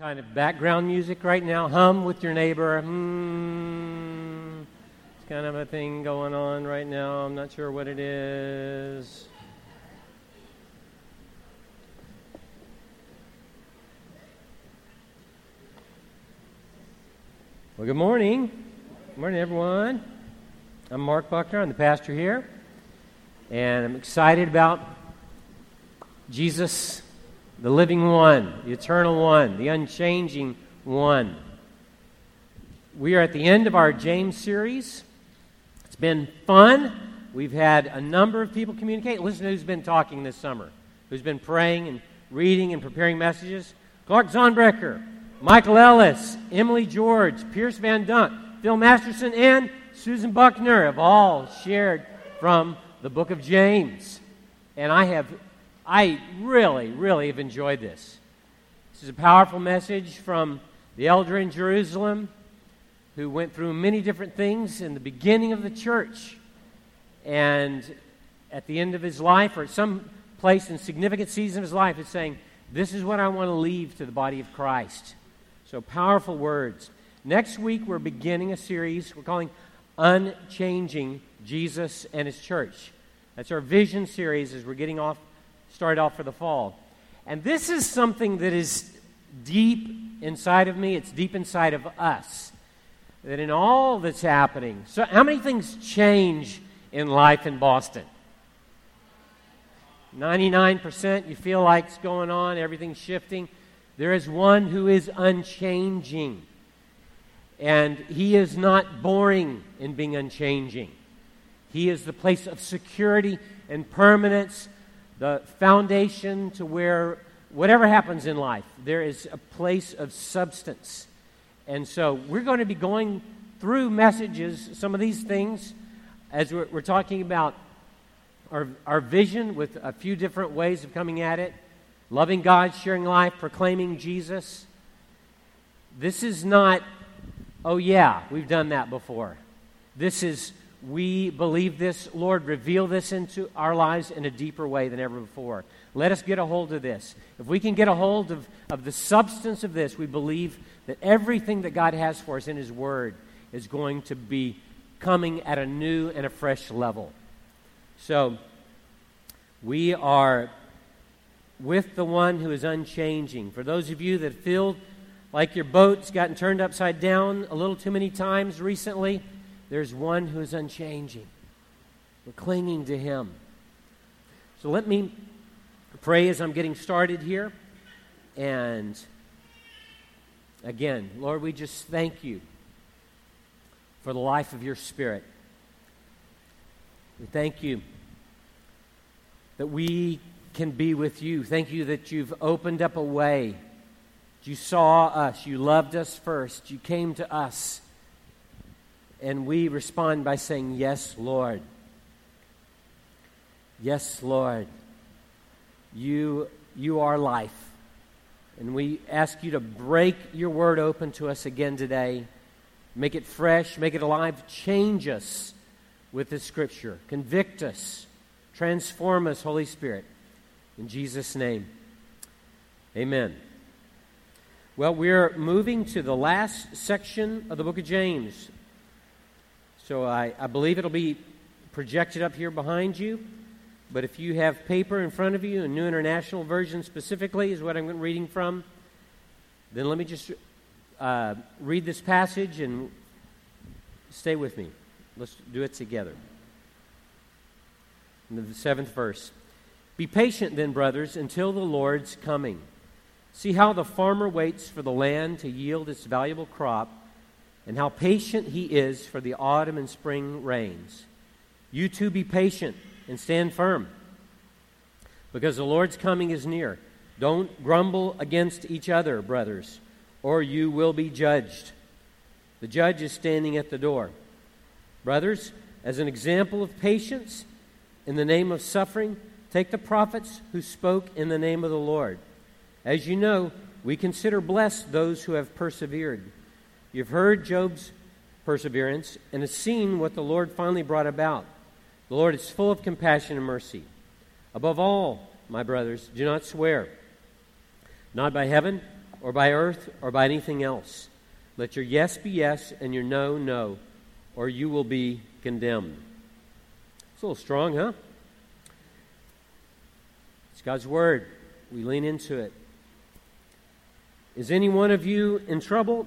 kind of background music right now. Hum with your neighbor. Hmm. It's kind of a thing going on right now. I'm not sure what it is. Well, good morning. Good morning, everyone. I'm Mark Buckner. I'm the pastor here. And I'm excited about Jesus the living one, the eternal one, the unchanging one. We are at the end of our James series. It's been fun. We've had a number of people communicate. Listen to who's been talking this summer, who's been praying and reading and preparing messages. Clark Zonbrecker, Michael Ellis, Emily George, Pierce Van Dunk, Phil Masterson, and Susan Buckner have all shared from the book of James. And I have I really, really have enjoyed this. This is a powerful message from the elder in Jerusalem who went through many different things in the beginning of the church. And at the end of his life, or at some place in significant season of his life, is saying, This is what I want to leave to the body of Christ. So powerful words. Next week, we're beginning a series we're calling Unchanging Jesus and His Church. That's our vision series as we're getting off started off for the fall. And this is something that is deep inside of me, it's deep inside of us. That in all that's happening, so how many things change in life in Boston? 99% you feel like it's going on, everything's shifting. There is one who is unchanging. And he is not boring in being unchanging. He is the place of security and permanence the foundation to where whatever happens in life, there is a place of substance. And so we're going to be going through messages, some of these things, as we're, we're talking about our, our vision with a few different ways of coming at it loving God, sharing life, proclaiming Jesus. This is not, oh, yeah, we've done that before. This is we believe this. Lord, reveal this into our lives in a deeper way than ever before. Let us get a hold of this. If we can get a hold of, of the substance of this, we believe that everything that God has for us in His Word is going to be coming at a new and a fresh level. So, we are with the one who is unchanging. For those of you that feel like your boat's gotten turned upside down a little too many times recently, there's one who is unchanging. We're clinging to him. So let me pray as I'm getting started here. And again, Lord, we just thank you for the life of your Spirit. We thank you that we can be with you. Thank you that you've opened up a way. You saw us. You loved us first. You came to us. And we respond by saying, Yes, Lord. Yes, Lord. You, you are life. And we ask you to break your word open to us again today. Make it fresh, make it alive, change us with this scripture. Convict us, transform us, Holy Spirit. In Jesus' name, amen. Well, we're moving to the last section of the book of James. So I, I believe it'll be projected up here behind you. But if you have paper in front of you, a New International Version specifically is what I'm reading from, then let me just uh, read this passage and stay with me. Let's do it together. In the seventh verse Be patient then, brothers, until the Lord's coming. See how the farmer waits for the land to yield its valuable crop and how patient he is for the autumn and spring rains. You too be patient and stand firm, because the Lord's coming is near. Don't grumble against each other, brothers, or you will be judged. The judge is standing at the door. Brothers, as an example of patience in the name of suffering, take the prophets who spoke in the name of the Lord. As you know, we consider blessed those who have persevered. You've heard Job's perseverance and have seen what the Lord finally brought about. The Lord is full of compassion and mercy. Above all, my brothers, do not swear, not by heaven or by earth, or by anything else. Let your yes be yes, and your no, no, or you will be condemned. It's a little strong, huh? It's God's Word. We lean into it. Is any one of you in trouble?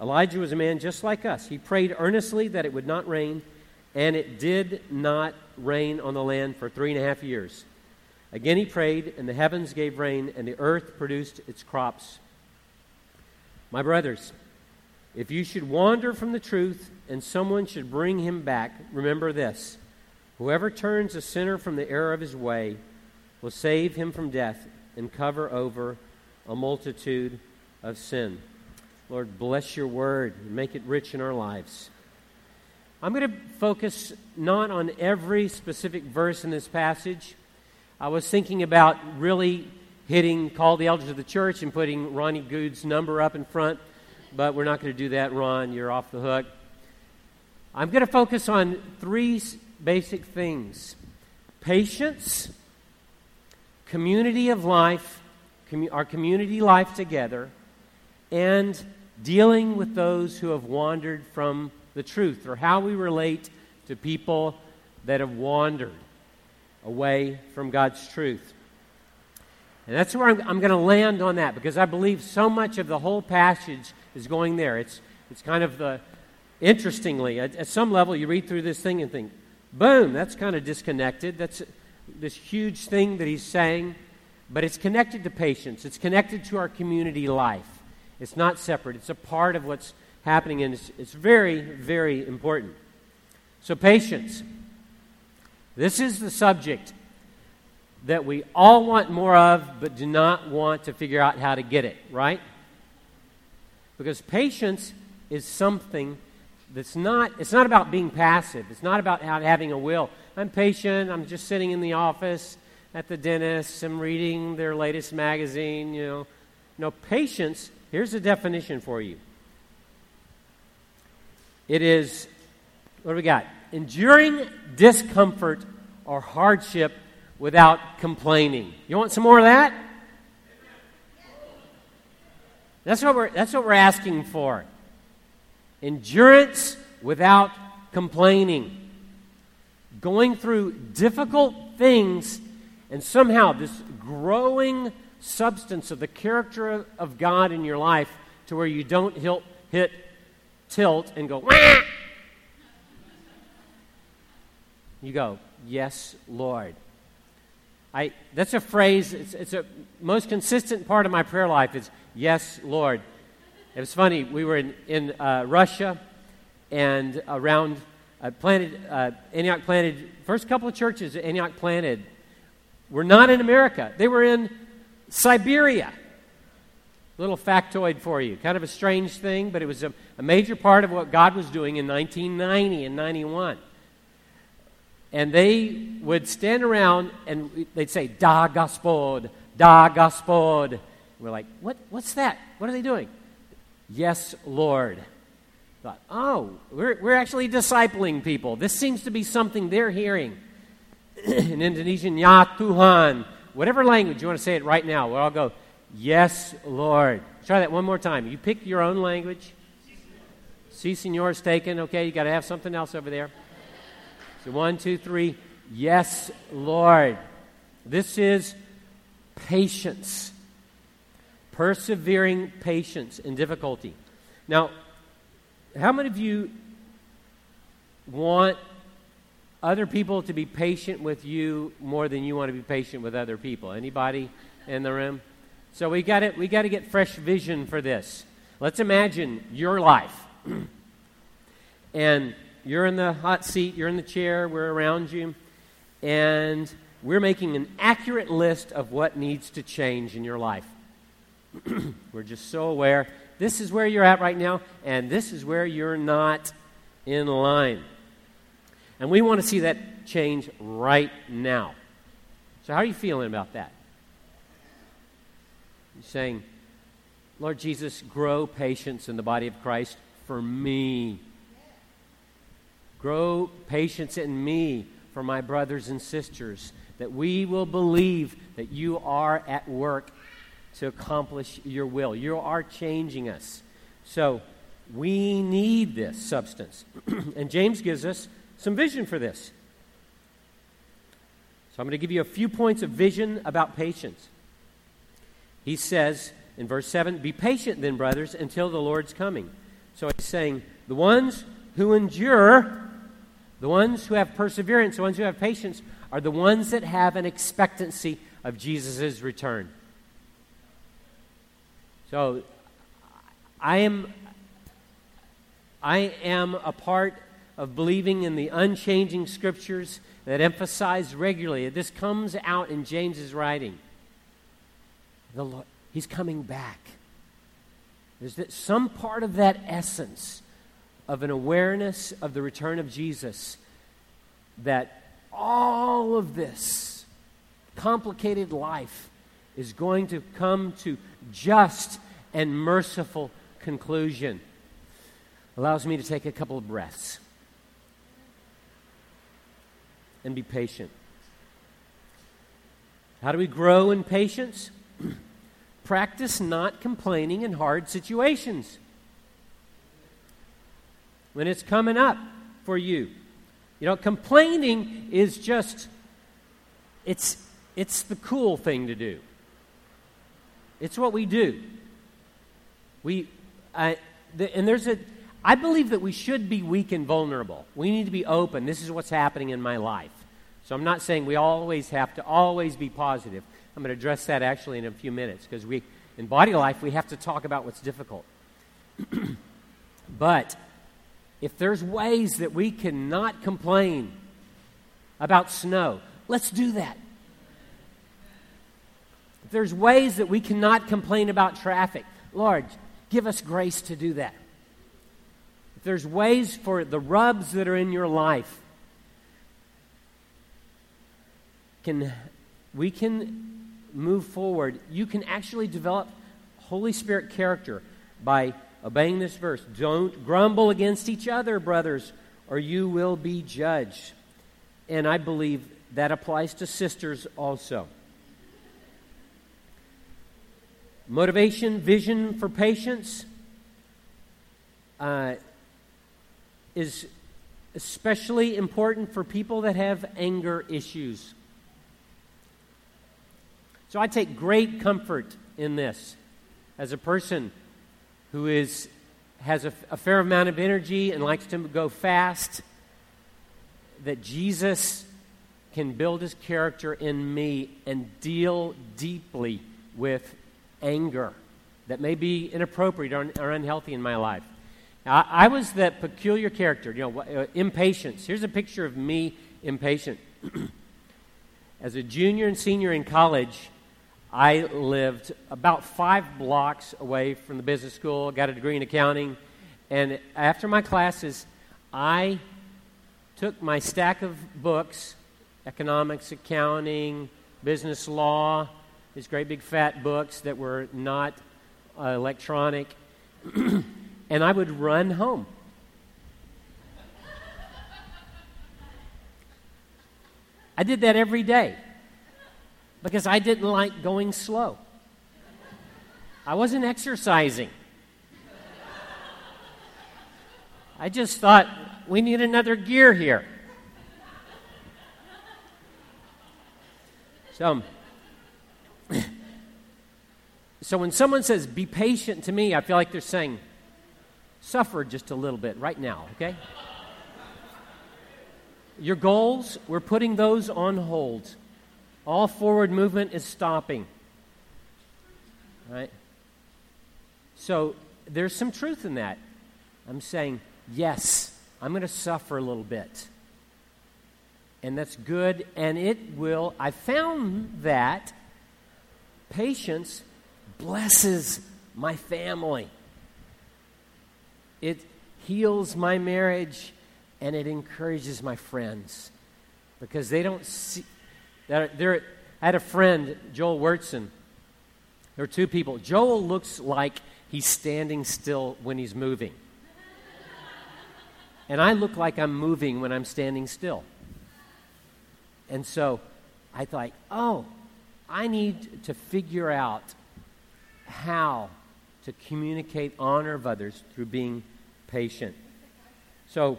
Elijah was a man just like us. He prayed earnestly that it would not rain, and it did not rain on the land for three and a half years. Again he prayed, and the heavens gave rain, and the earth produced its crops. My brothers, if you should wander from the truth and someone should bring him back, remember this whoever turns a sinner from the error of his way will save him from death and cover over a multitude of sin. Lord, bless your word and make it rich in our lives. I'm going to focus not on every specific verse in this passage. I was thinking about really hitting call the elders of the church and putting Ronnie Good's number up in front, but we're not going to do that, Ron. You're off the hook. I'm going to focus on three basic things patience, community of life, our community life together, and dealing with those who have wandered from the truth, or how we relate to people that have wandered away from God's truth. And that's where I'm, I'm going to land on that because I believe so much of the whole passage is going there. It's, it's kind of the, interestingly, at, at some level, you read through this thing and think, boom, that's kind of disconnected. That's this huge thing that he's saying, but it's connected to patience, it's connected to our community life. It's not separate, it's a part of what's happening, and it's, it's very, very important. So, patience. This is the subject that we all want more of, but do not want to figure out how to get it, right? Because patience is something that's not, it's not about being passive. It's not about having a will. I'm patient. I'm just sitting in the office at the dentist. I'm reading their latest magazine, you know. No, patience, here's the definition for you. It is, what do we got? Enduring discomfort or hardship without complaining. You want some more of that? That's what we're, that's what we're asking for. Endurance without complaining. Going through difficult things and somehow this growing substance of the character of God in your life to where you don't hit, hit tilt and go, Wah! you go, Yes, Lord. I, that's a phrase, it's, it's a most consistent part of my prayer life is, Yes, Lord. It was funny, we were in, in uh, Russia and around, uh, planted, uh, Antioch planted, first couple of churches Antioch planted were not in America. They were in Siberia. Little factoid for you. Kind of a strange thing, but it was a, a major part of what God was doing in 1990 and 91 and they would stand around and they'd say, Da Gospod, Da Gospod. We're like, what, what's that? What are they doing? Yes, Lord. Thought, oh, we're, we're actually discipling people. This seems to be something they're hearing. In Indonesian, Ya Tuhan, whatever language you want to say it right now, we'll all go, Yes, Lord. Try that one more time. You pick your own language. Si, senor's taken. Okay, you got to have something else over there. So, one, two, three. Yes, Lord. This is patience, persevering patience in difficulty. Now, how many of you want other people to be patient with you more than you want to be patient with other people? Anybody in the room? So we got it. we got to get fresh vision for this. Let's imagine your life. and you're in the hot seat, you're in the chair, we're around you, and we're making an accurate list of what needs to change in your life. we're just so aware This is where you're at right now, and this is where you're not in line. And we want to see that change right now. So, how are you feeling about that? You're saying, Lord Jesus, grow patience in the body of Christ for me. Grow patience in me for my brothers and sisters, that we will believe that you are at work to accomplish your will. You are changing us. So we need this substance. and James gives us some vision for this. So I'm going to give you a few points of vision about patience. He says in verse 7 Be patient then, brothers, until the Lord's coming. So he's saying, The ones who endure, the ones who have perseverance, the ones who have patience, are the ones that have an expectancy of Jesus' return. So I am I am a part of believing in the unchanging scriptures that emphasize regularly. This comes out in James's writing. The Lord, he's coming back. There's that, some part of that essence of an awareness of the return of Jesus that all of this complicated life is going to come to just and merciful conclusion. Allows me to take a couple of breaths and be patient. How do we grow in patience? Practice not complaining in hard situations. When it's coming up for you. You know, complaining is just it's it's the cool thing to do. It's what we do. We, I, the, and there's a, I believe that we should be weak and vulnerable. We need to be open. This is what's happening in my life. So I'm not saying we always have to always be positive. I'm going to address that actually in a few minutes because we, in body life, we have to talk about what's difficult. but if there's ways that we cannot complain about snow, let's do that. If there's ways that we cannot complain about traffic, Lord, give us grace to do that. There's ways for the rubs that are in your life, can we can move forward. You can actually develop Holy Spirit character by obeying this verse. Don't grumble against each other, brothers, or you will be judged. And I believe that applies to sisters also. Motivation, vision for patience uh, is especially important for people that have anger issues. So I take great comfort in this as a person who is, has a, a fair amount of energy and likes to go fast, that Jesus can build his character in me and deal deeply with anger that may be inappropriate or, or unhealthy in my life. I, I, was that peculiar character, you know, uh, impatience. Here's a picture of me impatient. As a junior and senior in college, I lived about five blocks away from the business school, got a degree in accounting, and after my classes, I took my stack of books economics, accounting, business law, these great big fat books that were not uh, electronic, and I would run home. I did that every day because I didn't like going slow. I wasn't exercising. I just thought we need another gear here. So, so when someone says, be patient to me, I feel like they're saying, suffer just a little bit right now, okay? Your goals, we're putting those on hold. All forward movement is stopping. Right? So there's some truth in that. I'm saying, yes, I'm going to suffer a little bit. And that's good, and it will. I found that patience blesses my family. It heals my marriage and it encourages my friends because they don't see. They're, I had a friend, Joel Wurtson. There are two people. Joel looks like he's standing still when he's moving. And I look like I'm moving when I'm standing still. And so I thought, oh, I need to figure out how to communicate honor of others through being patient. So,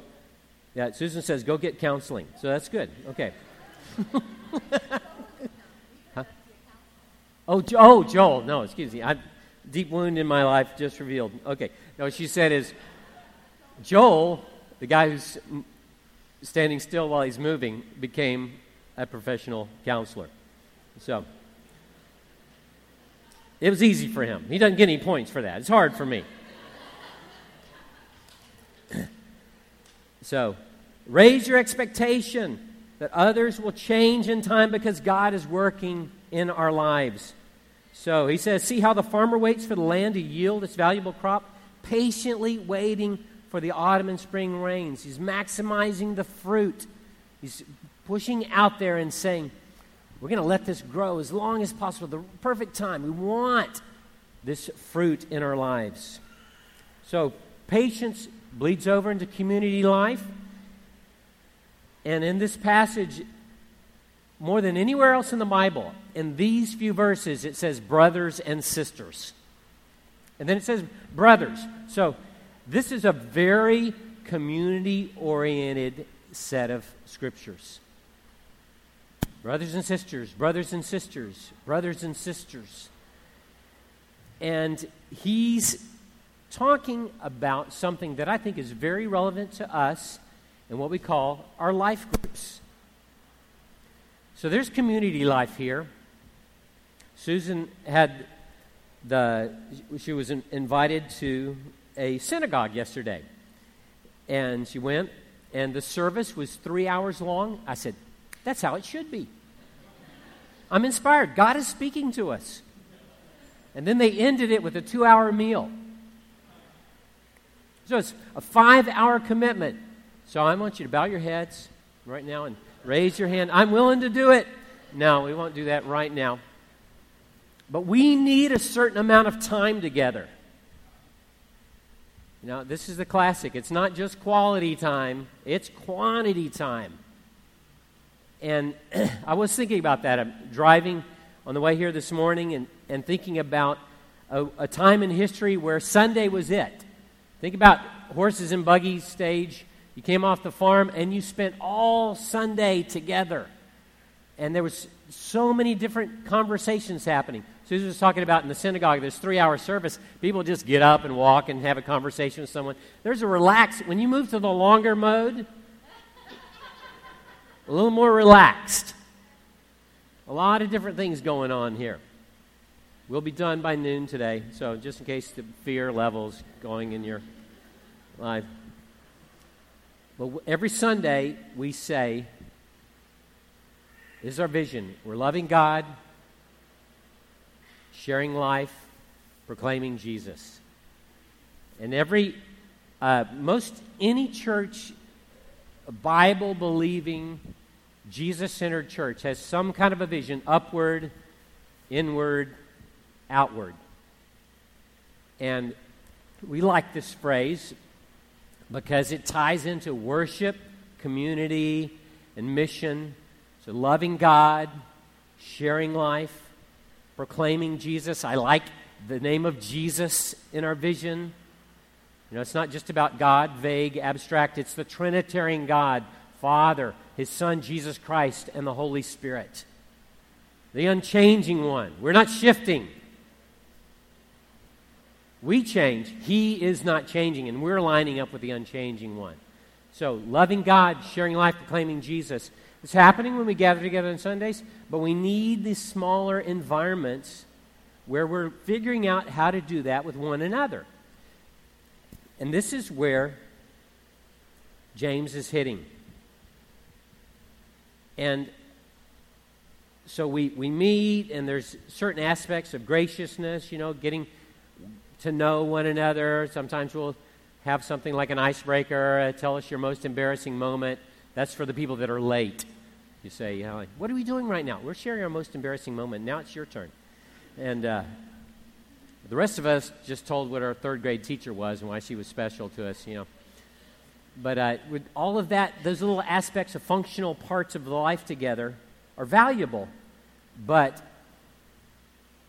yeah, Susan says, go get counseling. So that's good. Okay. huh? Oh, oh, Joel. No, excuse me. I deep wound in my life just revealed. Okay. No, what she said is Joel, the guy who's standing still while he's moving, became a professional counselor. So it was easy for him. He doesn't get any points for that. It's hard for me. so raise your expectation that others will change in time because God is working in our lives. So he says, See how the farmer waits for the land to yield its valuable crop, patiently waiting for the autumn and spring rains. He's maximizing the fruit. He's pushing out there and saying, We're going to let this grow as long as possible, the perfect time. We want this fruit in our lives. So, patience bleeds over into community life. And in this passage, more than anywhere else in the Bible, in these few verses, it says brothers and sisters. And then it says brothers. So this is a very community oriented set of scriptures. Brothers and sisters, brothers and sisters, brothers and sisters. And he's talking about something that I think is very relevant to us in what we call our life groups. So there's community life here. Susan had the she was in, invited to a synagogue yesterday, and she went, and the service was three hours long. I said, "That's how it should be." I'm inspired. God is speaking to us. And then they ended it with a two hour meal. So it's a five hour commitment. So I want you to bow your heads right now and Raise your hand. I'm willing to do it. No, we won't do that right now. But we need a certain amount of time together. Know, this is the classic. It's not just quality time, it's quantity time. And I was thinking about that. I'm driving on the way here this morning and, and thinking about a, a time in history where Sunday was it. Think about horses and buggies stage you came off the farm and you spent all Sunday together. And there was so many different conversations happening. Susan was talking about in the synagogue, there's three hour service, people just get up and walk and have a conversation with someone. There's a relax. When you move to the longer mode, a little more relaxed. A lot of different things going on here. We'll be done by noon today, so just in case the fear levels going in your life. But every Sunday, we say, This is our vision. We're loving God, sharing life, proclaiming Jesus. And every, uh, most any church, Bible believing, Jesus centered church has some kind of a vision upward, inward, outward. And we like this phrase because it ties into worship, community, and mission. So, loving God, sharing life, proclaiming Jesus. I like the name of Jesus in our vision. You know, it's not just about God, vague, abstract. It's the Trinitarian God, Father, His Son, Jesus Christ, and the Holy Spirit. The unchanging one. We're not shifting. We change. He is not changing, and we're lining up with the unchanging one. So, loving God, sharing life, proclaiming Jesus. It's happening when we gather together on Sundays, but we need these smaller environments where we're figuring out how to do that with one another. And this is where James is hitting. And so we, we meet, and there's certain aspects of graciousness, you know, getting to know one another. Sometimes we'll have something like an icebreaker, uh, tell us your most embarrassing moment. That's for the people that are late. You say, you know, like, what are we doing right now? We're sharing our most embarrassing moment. Now it's your turn. And uh, the rest of us just told what our third grade teacher was and why she was special to us, you know. But uh, with all of that, those little aspects of functional parts of the life together are valuable. But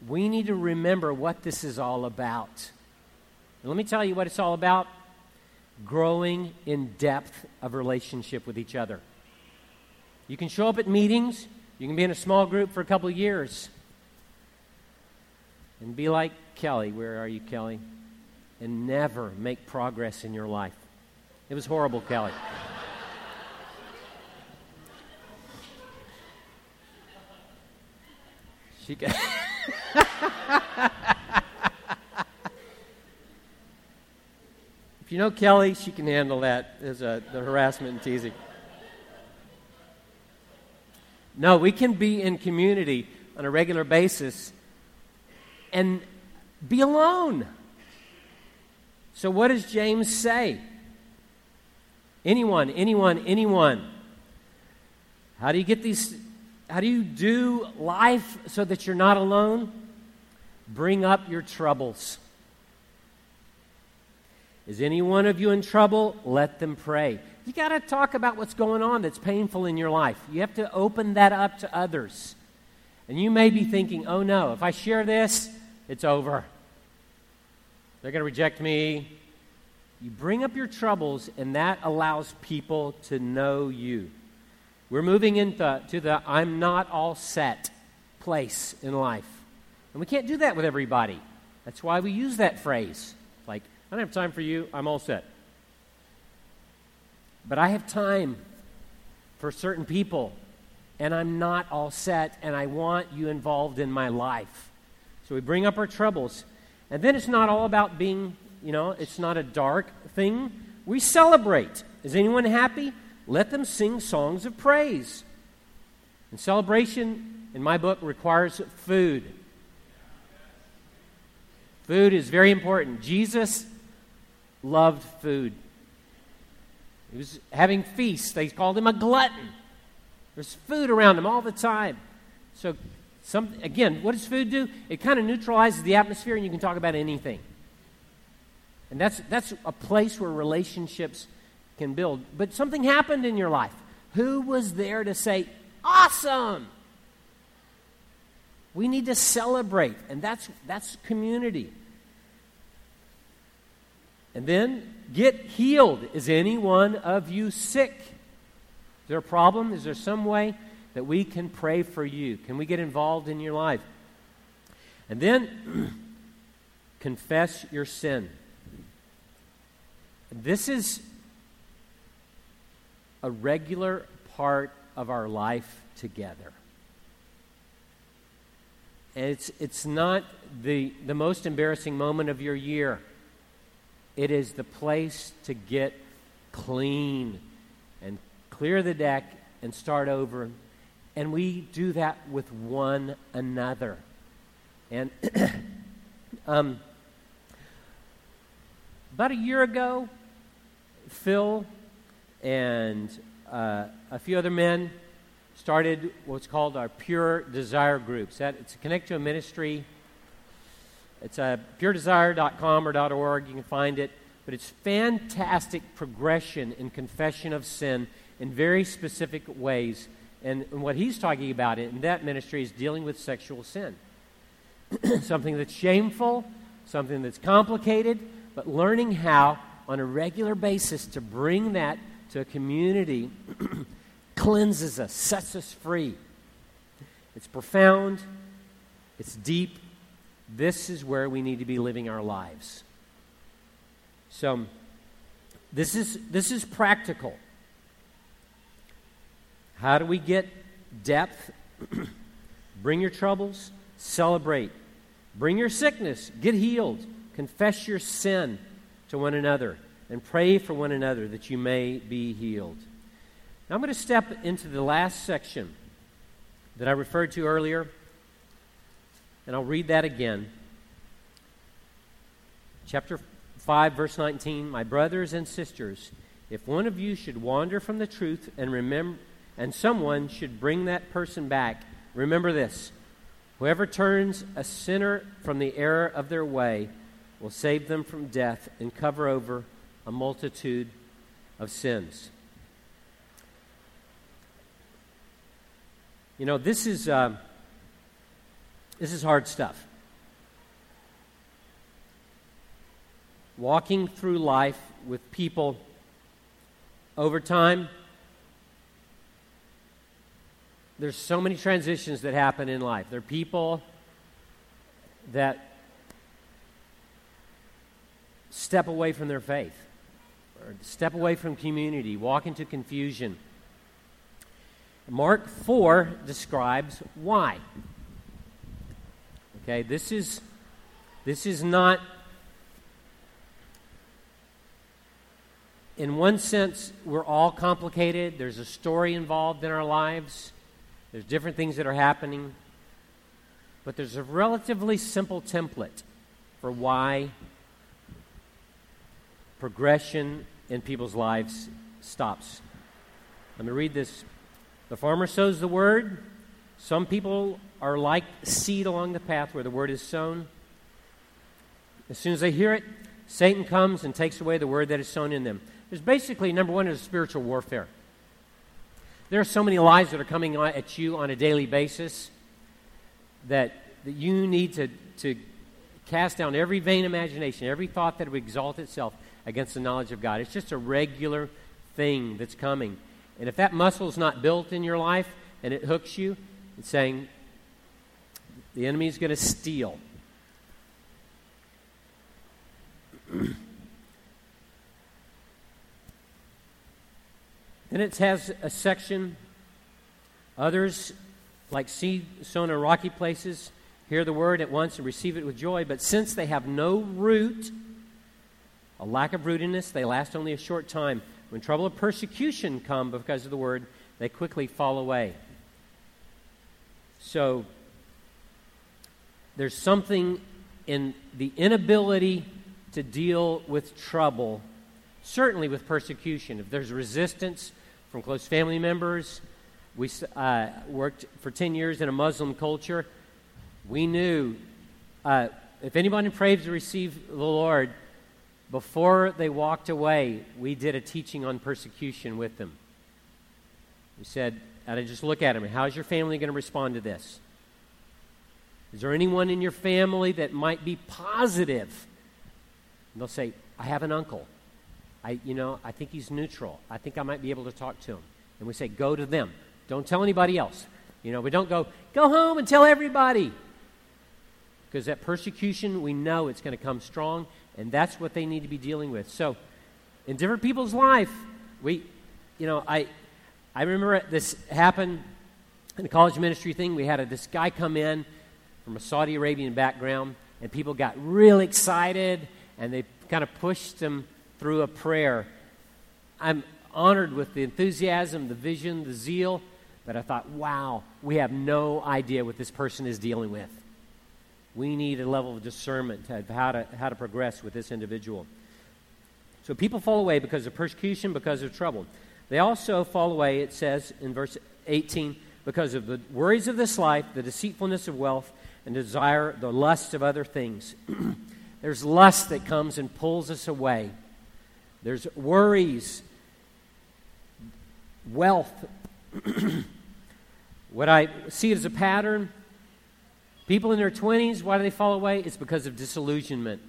we need to remember what this is all about. And let me tell you what it's all about growing in depth of relationship with each other. You can show up at meetings, you can be in a small group for a couple of years, and be like Kelly. Where are you, Kelly? And never make progress in your life. It was horrible, Kelly. she got. if you know Kelly, she can handle that as a, the harassment and teasing. No, we can be in community on a regular basis and be alone. So, what does James say? Anyone, anyone, anyone. How do you get these? How do you do life so that you're not alone? Bring up your troubles. Is any one of you in trouble? Let them pray. You got to talk about what's going on that's painful in your life. You have to open that up to others. And you may be thinking, oh no, if I share this, it's over. They're going to reject me. You bring up your troubles, and that allows people to know you. We're moving into to the I'm not all set place in life. And we can't do that with everybody. That's why we use that phrase. Like, I don't have time for you, I'm all set. But I have time for certain people, and I'm not all set, and I want you involved in my life. So we bring up our troubles. And then it's not all about being, you know, it's not a dark thing. We celebrate. Is anyone happy? Let them sing songs of praise. And celebration, in my book, requires food. Food is very important. Jesus loved food. He was having feasts. They called him a glutton. There's food around him all the time. So some, again, what does food do? It kind of neutralizes the atmosphere and you can talk about anything. And that's, that's a place where relationships can build. But something happened in your life. Who was there to say, awesome? We need to celebrate, and that's, that's community. And then get healed. Is any one of you sick? Is there a problem? Is there some way? that we can pray for you? Can we get involved in your life? And then confess your sin. This is a regular part of our life together. It's, it's not the, the most embarrassing moment of your year. It is the place to get clean and clear the deck and start over and we do that with one another. And um, about a year ago, Phil and uh, a few other men started what's called our Pure Desire groups. That, it's a connect to a ministry. It's a uh, puredesire.com or .org. You can find it. But it's fantastic progression in confession of sin in very specific ways and, and what he's talking about in that ministry is dealing with sexual sin. something that's shameful, something that's complicated, but learning how, on a regular basis, to bring that to a community cleanses us, sets us free. It's profound, it's deep. This is where we need to be living our lives. So, this is, this is practical. How do we get depth? Bring your troubles, celebrate. Bring your sickness, get healed. Confess your sin to one another and pray for one another that you may be healed. Now I'm going to step into the last section that I referred to earlier, and I'll read that again. Chapter 5, verse 19 My brothers and sisters, if one of you should wander from the truth and remember and someone should bring that person back, remember this. Whoever turns a sinner from the error of their way will save them from death and cover over a multitude of sins. You know, this is, uh, this is hard stuff. Walking through life with people over time, there's so many transitions that happen in life. There are people that step away from their faith, or step away from community, walk into confusion. Mark 4 describes why. Okay, this is this is not in one sense we're all complicated. There's a story involved in our lives. There's different things that are happening. But there's a relatively simple template for why progression in people's lives stops. Let me read this. The farmer sows the word. Some people are like seed along the path where the word is sown. As soon as they hear it, Satan comes and takes away the word that is sown in them. There's basically, number one, is spiritual warfare. There are so many lies that are coming at you on a daily basis that, that you need to, to cast down every vain imagination, every thought that would exalt itself against the knowledge of God. It's just a regular thing that's coming. And if that muscle is not built in your life and it hooks you, it's saying the enemy is going to steal. then it has a section, others, like seed sown in rocky places, hear the word at once and receive it with joy, but since they have no root, a lack of rootedness, they last only a short time. When trouble or persecution come because of the word, they quickly fall away. So, there's something in the inability to deal with trouble, certainly with persecution. If there's resistance from close family members, we uh, worked for 10 years in a Muslim culture. We knew uh, if anybody prays to receive the Lord, before they walked away, we did a teaching on persecution with them. We said, and I just look at them, how's your family going to respond to this? Is there anyone in your family that might be positive? And they'll say, I have an uncle. I, you know, I think he's neutral. I think I might be able to talk to him. And we say, go to them. Don't tell anybody else. You know, we don't go, go home and tell everybody. Because that persecution, we know it's going to come strong and that's what they need to be dealing with. So, in different people's life, we, you know, I, I remember this happened in the college ministry thing. We had a, this guy come in from a Saudi Arabian background, and people got really excited, and they kind of pushed him through a prayer. I'm honored with the enthusiasm, the vision, the zeal, but I thought, wow, we have no idea what this person is dealing with we need a level of discernment of how to, how to progress with this individual. So people fall away because of persecution, because of trouble. They also fall away, it says in verse 18, because of the worries of this life, the deceitfulness of wealth, and desire the lust of other things. There's lust that comes and pulls us away. There's worries, wealth. what I see as a pattern People in their 20s, why do they fall away? It's because of disillusionment,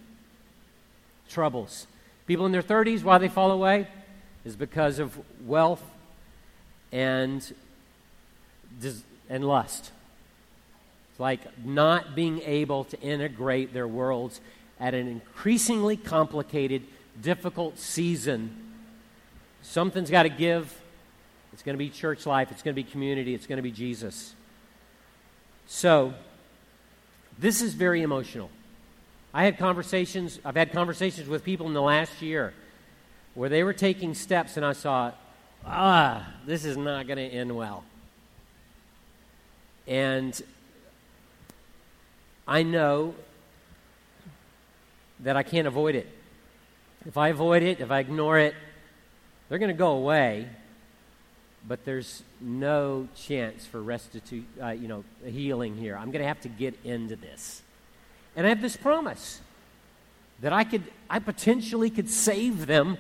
troubles. People in their 30s, why do they fall away? Is because of wealth and, and lust. It's like not being able to integrate their worlds at an increasingly complicated, difficult season. Something's got to give. It's going to be church life, it's going to be community, it's going to be Jesus. So, this is very emotional. I had conversations, I've had conversations with people in the last year where they were taking steps and I saw, ah, this is not going to end well. And I know that I can't avoid it. If I avoid it, if I ignore it, they're going to go away, but there's no chance for restitu- uh, you know, healing here. I'm going to have to get into this. And I have this promise that I could I potentially could save them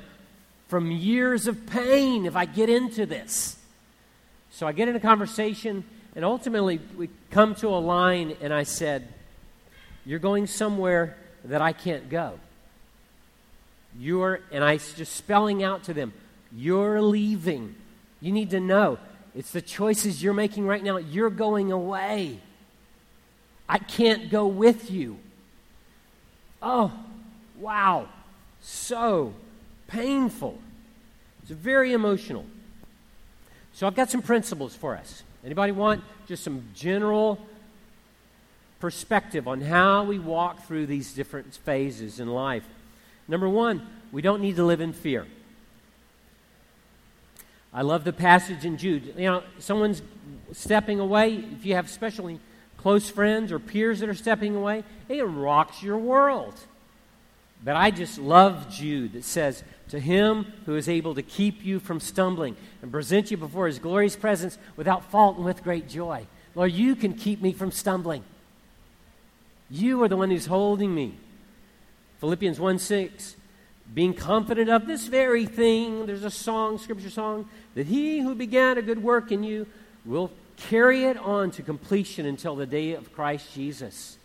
from years of pain if I get into this. So I get in a conversation and ultimately we come to a line and I said, "You're going somewhere that I can't go." You're and I just spelling out to them, "You're leaving." You need to know it's the choices you're making right now. You're going away. I can't go with you. Oh, wow. So painful. It's very emotional. So I've got some principles for us. Anybody want just some general perspective on how we walk through these different phases in life? Number one, we don't need to live in fear. I love the passage in Jude. You know, someone's stepping away. If you have especially close friends or peers that are stepping away, it rocks your world. But I just love Jude that says, To him who is able to keep you from stumbling and present you before his glorious presence without fault and with great joy. Lord, you can keep me from stumbling. You are the one who's holding me. Philippians 1 6 being confident of this very thing. There's a song, scripture song, that he who began a good work in you will carry it on to completion until the day of Christ Jesus.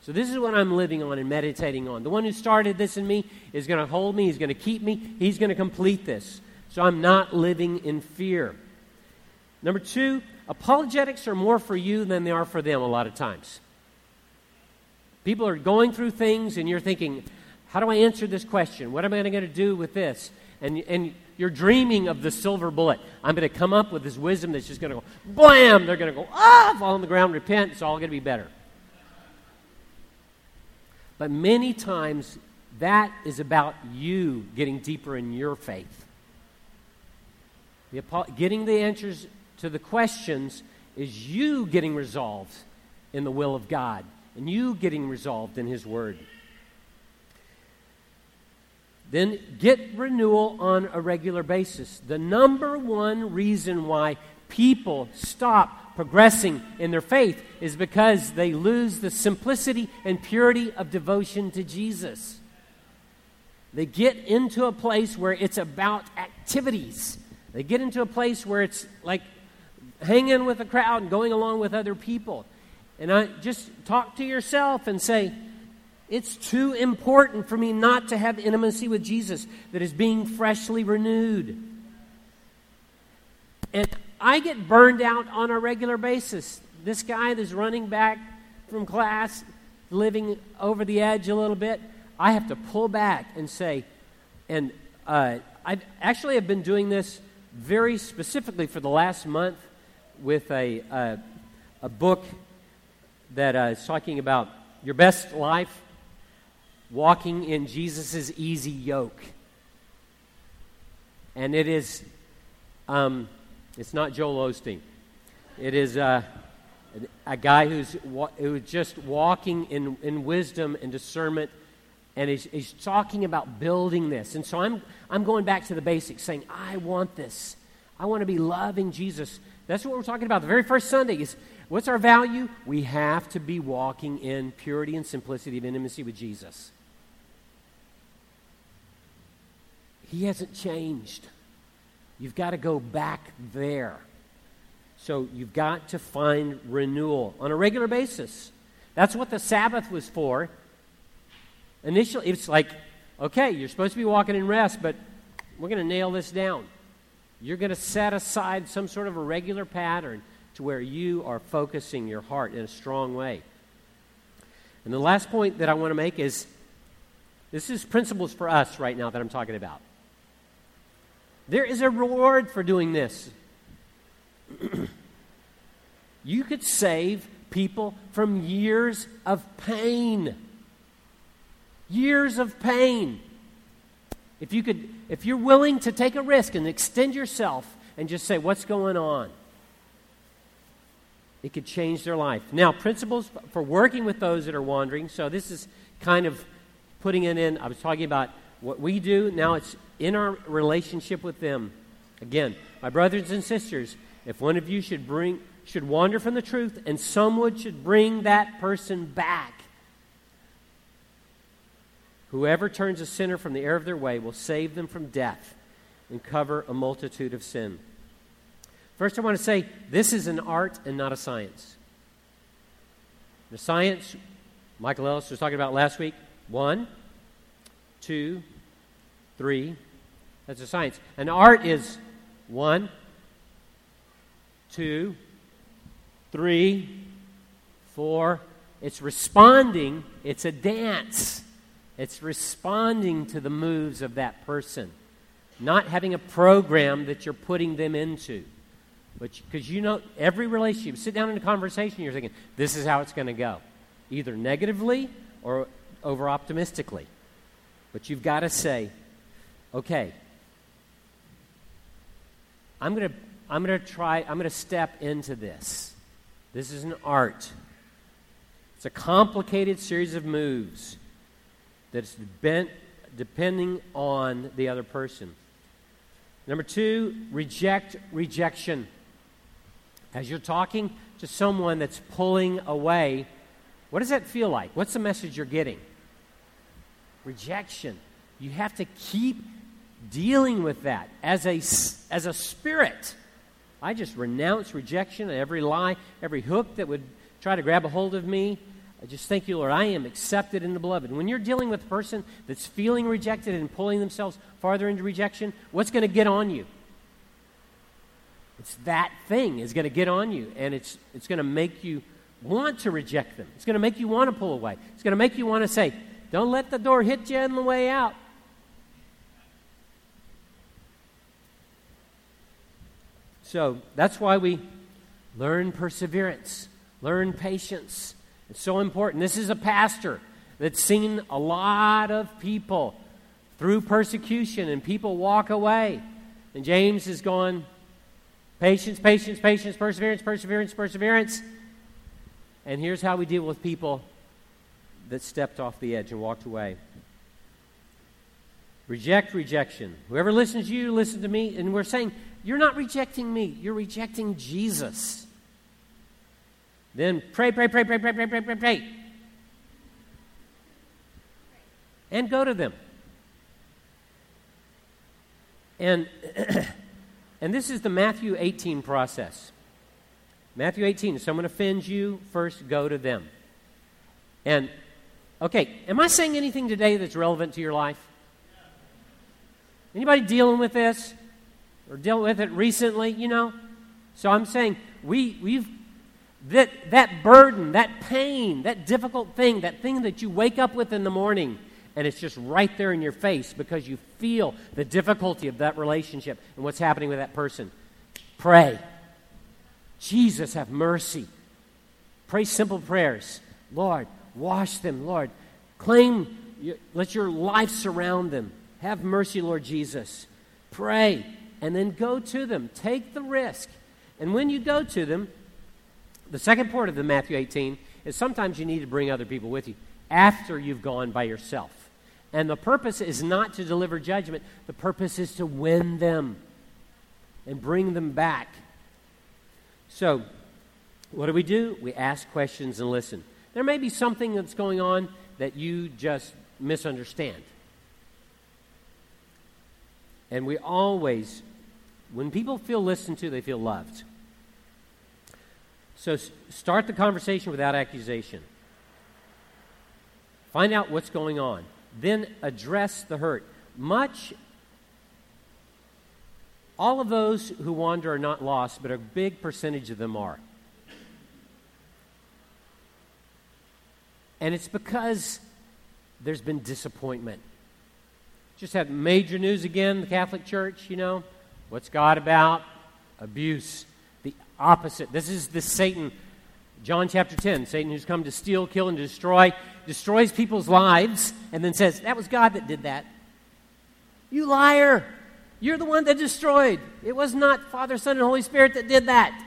So, this is what I'm living on and meditating on. The one who started this in me is going to hold me, he's going to keep me, he's going to complete this. So, I'm not living in fear. Number two, apologetics are more for you than they are for them a lot of times. People are going through things, and you're thinking, how do I answer this question? What am I going to do with this? And, and you're dreaming of the silver bullet. I'm going to come up with this wisdom that's just going to go blam. They're going to go, ah, fall on the ground, repent. It's all going to be better. But many times, that is about you getting deeper in your faith. The, getting the answers to the questions is you getting resolved in the will of God and you getting resolved in His Word. Then get renewal on a regular basis. The number one reason why people stop progressing in their faith is because they lose the simplicity and purity of devotion to Jesus. They get into a place where it's about activities. They get into a place where it's like hanging with a crowd and going along with other people. And I just talk to yourself and say, it's too important for me not to have intimacy with Jesus that is being freshly renewed. And I get burned out on a regular basis. This guy that's running back from class, living over the edge a little bit, I have to pull back and say, and uh, I actually have been doing this very specifically for the last month with a, uh, a book that uh, is talking about your best life walking in Jesus' easy yoke. And it is, um, it's not Joel Osteen. It is uh, a guy who's, who's just walking in, in wisdom and discernment, and he's, he's talking about building this. And so I'm, I'm going back to the basics, saying, I want this. I want to be loving Jesus. That's what we're talking about. The very first Sunday is what's our value? We have to be walking in purity and simplicity of intimacy with Jesus. He hasn't changed. You've got to go back there. So you've got to find renewal on a regular basis. That's what the Sabbath was for. Initially, it's like, okay, you're supposed to be walking in rest, but we're going to nail this down. You're going to set aside some sort of a regular pattern to where you are focusing your heart in a strong way. And the last point that I want to make is this is principles for us right now that I'm talking about. There is a reward for doing this. you could save people from years of pain. Years of pain. If you could if you're willing to take a risk and extend yourself and just say what's going on, it could change their life. Now, principles for working with those that are wandering. So this is kind of putting it in I was talking about what we do, now it's in our relationship with them. Again, my brothers and sisters, if one of you should bring should wander from the truth and someone should bring that person back, whoever turns a sinner from the error of their way will save them from death and cover a multitude of sin. First, I want to say this is an art and not a science. The science, Michael Ellis was talking about last week one, two, three. That's a science. An art is one, two, three, four. It's responding, it's a dance. It's responding to the moves of that person, not having a program that you're putting them into. Because you know, every relationship, sit down in a conversation, you're thinking, this is how it's going to go, either negatively or over optimistically. But you've got to say, okay, I'm going to I'm going to try, I'm going to step into this. This is an art. It's a complicated series of moves that's bent, depending on the other person. Number two, reject rejection. As you're talking to someone that's pulling away, what does that feel like? What's the message you're getting? Rejection. You have to keep dealing with that as a, as a spirit. I just renounce rejection every lie, every hook that would try to grab a hold of me. I just thank you, Lord. I am accepted in the beloved. When you're dealing with a person that's feeling rejected and pulling themselves farther into rejection, what's going to get on you? It's that thing is going to get on you, and it's, it's going to make you want to reject them. It's going to make you want to pull away. It's going to make you want to say, Don't let the door hit you on the way out. So that's why we learn perseverance, learn patience. It's so important. This is a pastor that's seen a lot of people through persecution and people walk away. And James is going, patience, patience, patience, perseverance, perseverance, perseverance. And here's how we deal with people that stepped off the edge and walked away. Reject rejection. Whoever listens to you, listen to me. And we're saying you're not rejecting me, you're rejecting Jesus. Then pray, pray, pray, pray, pray, pray, pray, pray, pray. And go to them. And, and this is the Matthew 18 process. Matthew 18, if someone offends you, first go to them. And, okay, am I saying anything today that's relevant to your life? Anybody dealing with this? or dealt with it recently, you know. So I'm saying we, we've that, that burden, that pain, that difficult thing, that thing that you wake up with in the morning, and it's just right there in your face because you feel the difficulty of that relationship and what's happening with that person. Pray. Jesus, have mercy. Pray simple prayers. Lord, wash them. Lord, claim, let your life surround them. Have mercy, Lord Jesus. Pray and then go to them. Take the risk. And when you go to them, the second part of the Matthew 18 is sometimes you need to bring other people with you after you've gone by yourself. And the purpose is not to deliver judgment, the purpose is to win them and bring them back. So, what do we do? We ask questions and listen. There may be something that's going on that you just misunderstand. And we always when people feel listened to, they feel loved. So start the conversation without accusation. Find out what's going on. Then address the hurt. Much, all of those who wander are not lost, but a big percentage of them are. And it's because there's been disappointment. Just had major news again, the Catholic Church, you know. What's God about? Abuse. The opposite. This is the Satan. John chapter 10. Satan who's come to steal, kill, and destroy, destroys people's lives, and then says, That was God that did that. You liar! You're the one that destroyed. It was not Father, Son, and Holy Spirit that did that.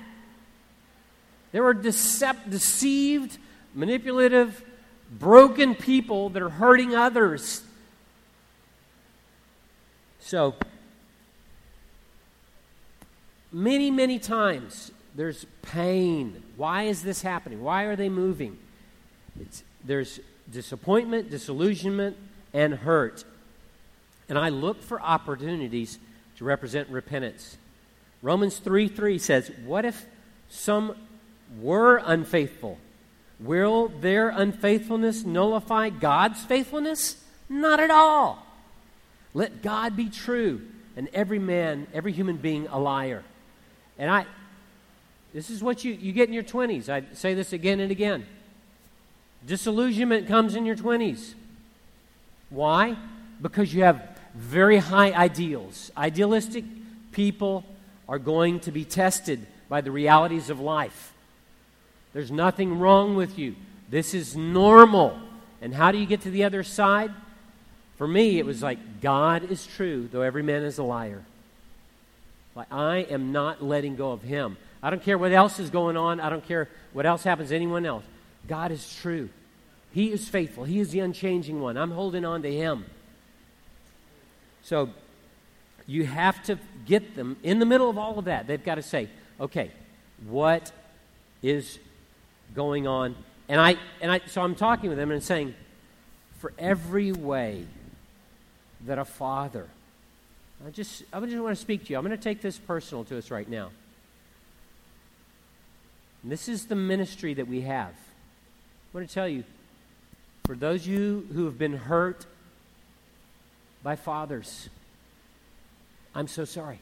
There were decept- deceived, manipulative, broken people that are hurting others. So, many, many times there's pain. Why is this happening? Why are they moving? It's, there's disappointment, disillusionment, and hurt. And I look for opportunities to represent repentance. Romans 3 3 says, What if some were unfaithful? Will their unfaithfulness nullify God's faithfulness? Not at all. Let God be true and every man, every human being a liar. And I, this is what you, you get in your 20s. I say this again and again. Disillusionment comes in your 20s. Why? Because you have very high ideals. Idealistic people are going to be tested by the realities of life. There's nothing wrong with you. This is normal. And how do you get to the other side? For me, it was like, God is true, though every man is a liar. Like, I am not letting go of Him. I don't care what else is going on. I don't care what else happens to anyone else. God is true. He is faithful. He is the unchanging one. I'm holding on to Him. So you have to get them in the middle of all of that. They've got to say, okay, what is going on? And I and I so I'm talking with them and saying, for every way that a father, I just I just want to speak to you. I'm going to take this personal to us right now. And this is the ministry that we have. I want to tell you, for those of you who have been hurt by fathers, I'm so sorry.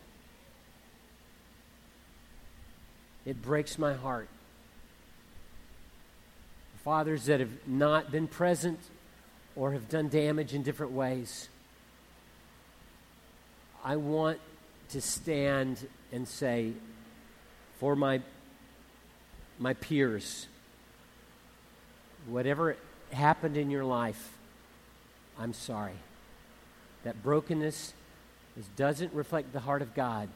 It breaks my heart. Fathers that have not been present or have done damage in different ways. I want to stand and say, for my, my peers, whatever happened in your life, I'm sorry. That brokenness doesn't reflect the heart of God.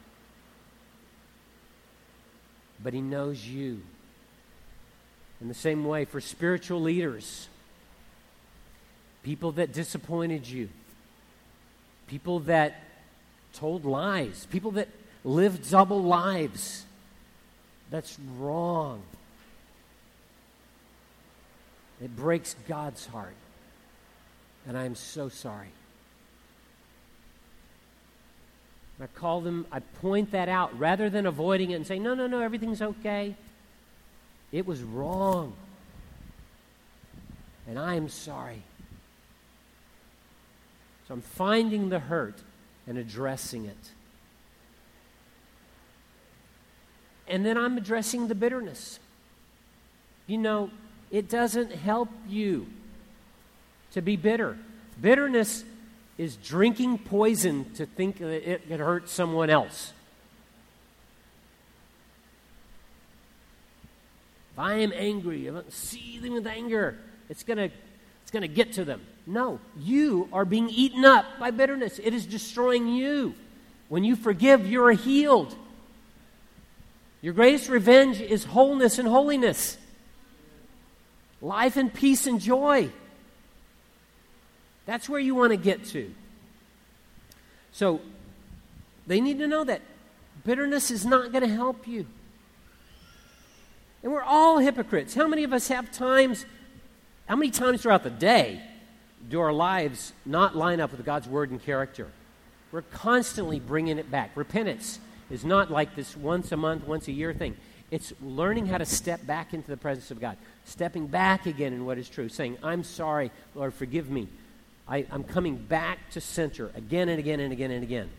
But He knows you. In the same way, for spiritual leaders, people that disappointed you, people that told lies, people that lived double lives, that's wrong. It breaks God's heart. And I am so sorry. I call them, I point that out rather than avoiding it and saying, no, no, no, everything's okay. It was wrong. And I am sorry. So I'm finding the hurt and addressing it. And then I'm addressing the bitterness. You know, it doesn't help you to be bitter. Bitterness is drinking poison to think that it could hurt someone else. If I am angry, if I'm seething with anger, it's going to it's going to get to them. No, you are being eaten up by bitterness. It is destroying you. When you forgive, you're healed. Your greatest revenge is wholeness and holiness, life and peace and joy. That's where you want to get to. So they need to know that bitterness is not going to help you. And we're all hypocrites. How many of us have times, how many times throughout the day do our lives not line up with God's word and character? We're constantly bringing it back. Repentance is not like this once a month, once a year thing. It's learning how to step back into the presence of God, stepping back again in what is true, saying, I'm sorry, Lord, forgive me. I, am coming back to center again and again and again and again.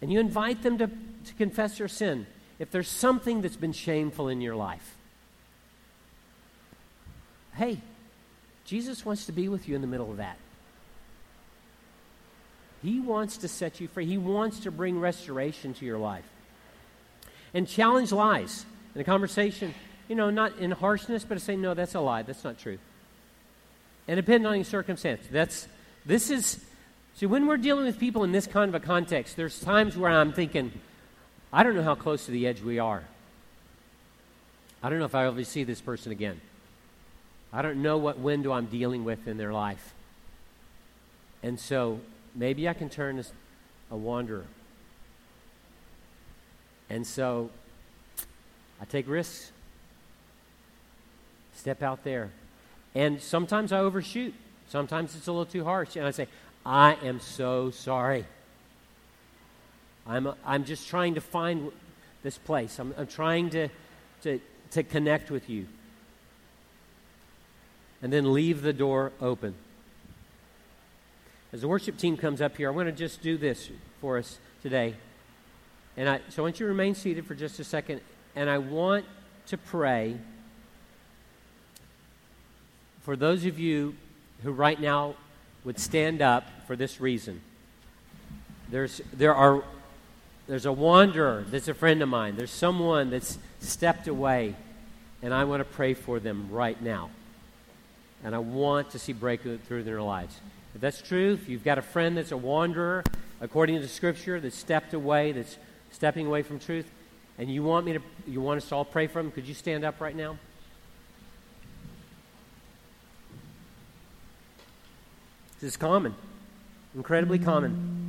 And you invite them to, to confess their sin. If there's something that's been shameful in your life, hey, Jesus wants to be with you in the middle of that. He wants to set you free. He wants to bring restoration to your life. And challenge lies in a conversation, you know, not in harshness, but to say, no, that's a lie. That's not true. And depending on your circumstance, that's this is see when we're dealing with people in this kind of a context, there's times where I'm thinking, I don't know how close to the edge we are. I don't know if I'll ever see this person again. I don't know what window I'm dealing with in their life. And so maybe I can turn this a wanderer. And so I take risks, step out there. And sometimes I overshoot. Sometimes it's a little too harsh. And I say, I am so sorry. I'm, I'm just trying to find this place. I'm, I'm trying to, to, to connect with you. And then leave the door open. As the worship team comes up here, I want to just do this for us today. And I, so I want you to remain seated for just a second. And I want to pray for those of you who right now would stand up for this reason. There's, there are, there's a wanderer that's a friend of mine. There's someone that's stepped away, and I want to pray for them right now. And I want to see breakthrough in their lives. If that's true, if you've got a friend that's a wanderer, according to Scripture, that's stepped away, that's stepping away from truth, and you want me to, you want us to all pray for them, could you stand up right now? This is common, incredibly common.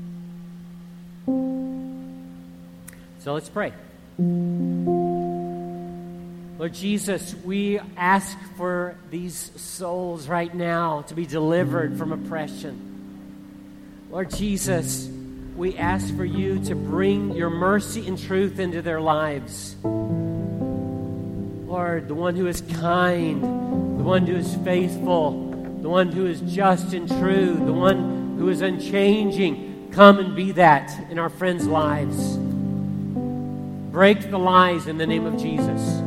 So let's pray. Lord Jesus, we ask for these souls right now to be delivered from oppression. Lord Jesus, we ask for you to bring your mercy and truth into their lives. Lord, the one who is kind, the one who is faithful, the one who is just and true, the one who is unchanging, come and be that in our friends' lives. Break the lies in the name of Jesus.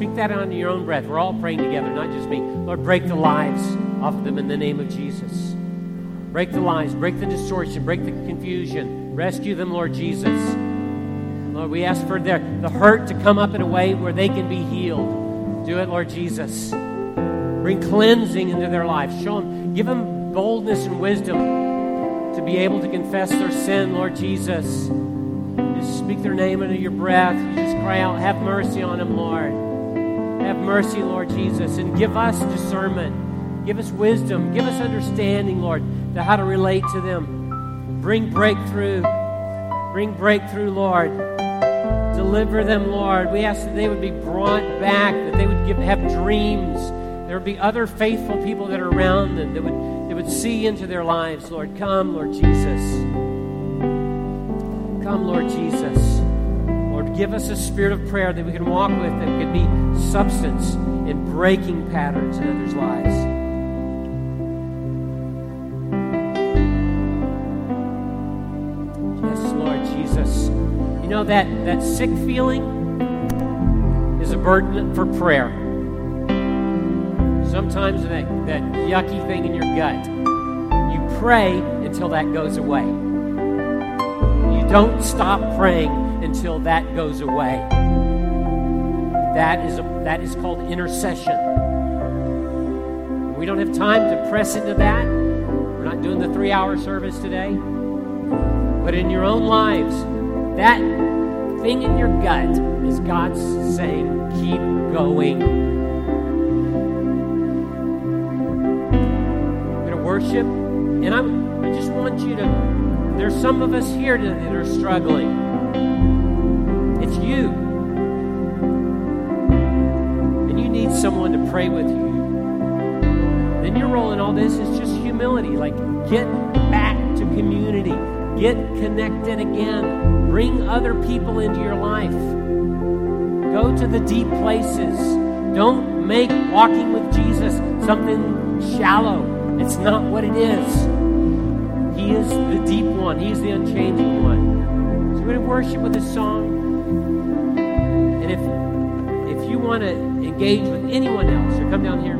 Speak that on your own breath. We're all praying together, not just me. Lord, break the lies off of them in the name of Jesus. Break the lies, break the distortion, break the confusion. Rescue them, Lord Jesus. Lord, we ask for their, the hurt to come up in a way where they can be healed. Do it, Lord Jesus. Bring cleansing into their life. Show them, give them boldness and wisdom to be able to confess their sin, Lord Jesus. Just speak their name under your breath. You just cry out, Have mercy on them, Lord. Have mercy, Lord Jesus, and give us discernment. Give us wisdom. Give us understanding, Lord, to how to relate to them. Bring breakthrough. Bring breakthrough, Lord. Deliver them, Lord. We ask that they would be brought back, that they would give, have dreams. There would be other faithful people that are around them that would, that would see into their lives, Lord. Come, Lord Jesus. Come, Lord Jesus. Give us a spirit of prayer that we can walk with that could be substance in breaking patterns in others' lives. Yes, Lord Jesus. You know that, that sick feeling is a burden for prayer. Sometimes that, that yucky thing in your gut, you pray until that goes away. You don't stop praying until that goes away. That is, a, that is called intercession. We don't have time to press into that. We're not doing the three hour service today. But in your own lives, that thing in your gut is God's saying, keep going. We're going to worship. And I'm, I just want you to, there's some of us here that are struggling you. And you need someone to pray with you. Then your role in all this is just humility. Like, get back to community, get connected again, bring other people into your life. Go to the deep places. Don't make walking with Jesus something shallow. It's not what it is. He is the deep one, He's the unchanging one. So we're going to worship with this song if if you want to engage with anyone else or come down here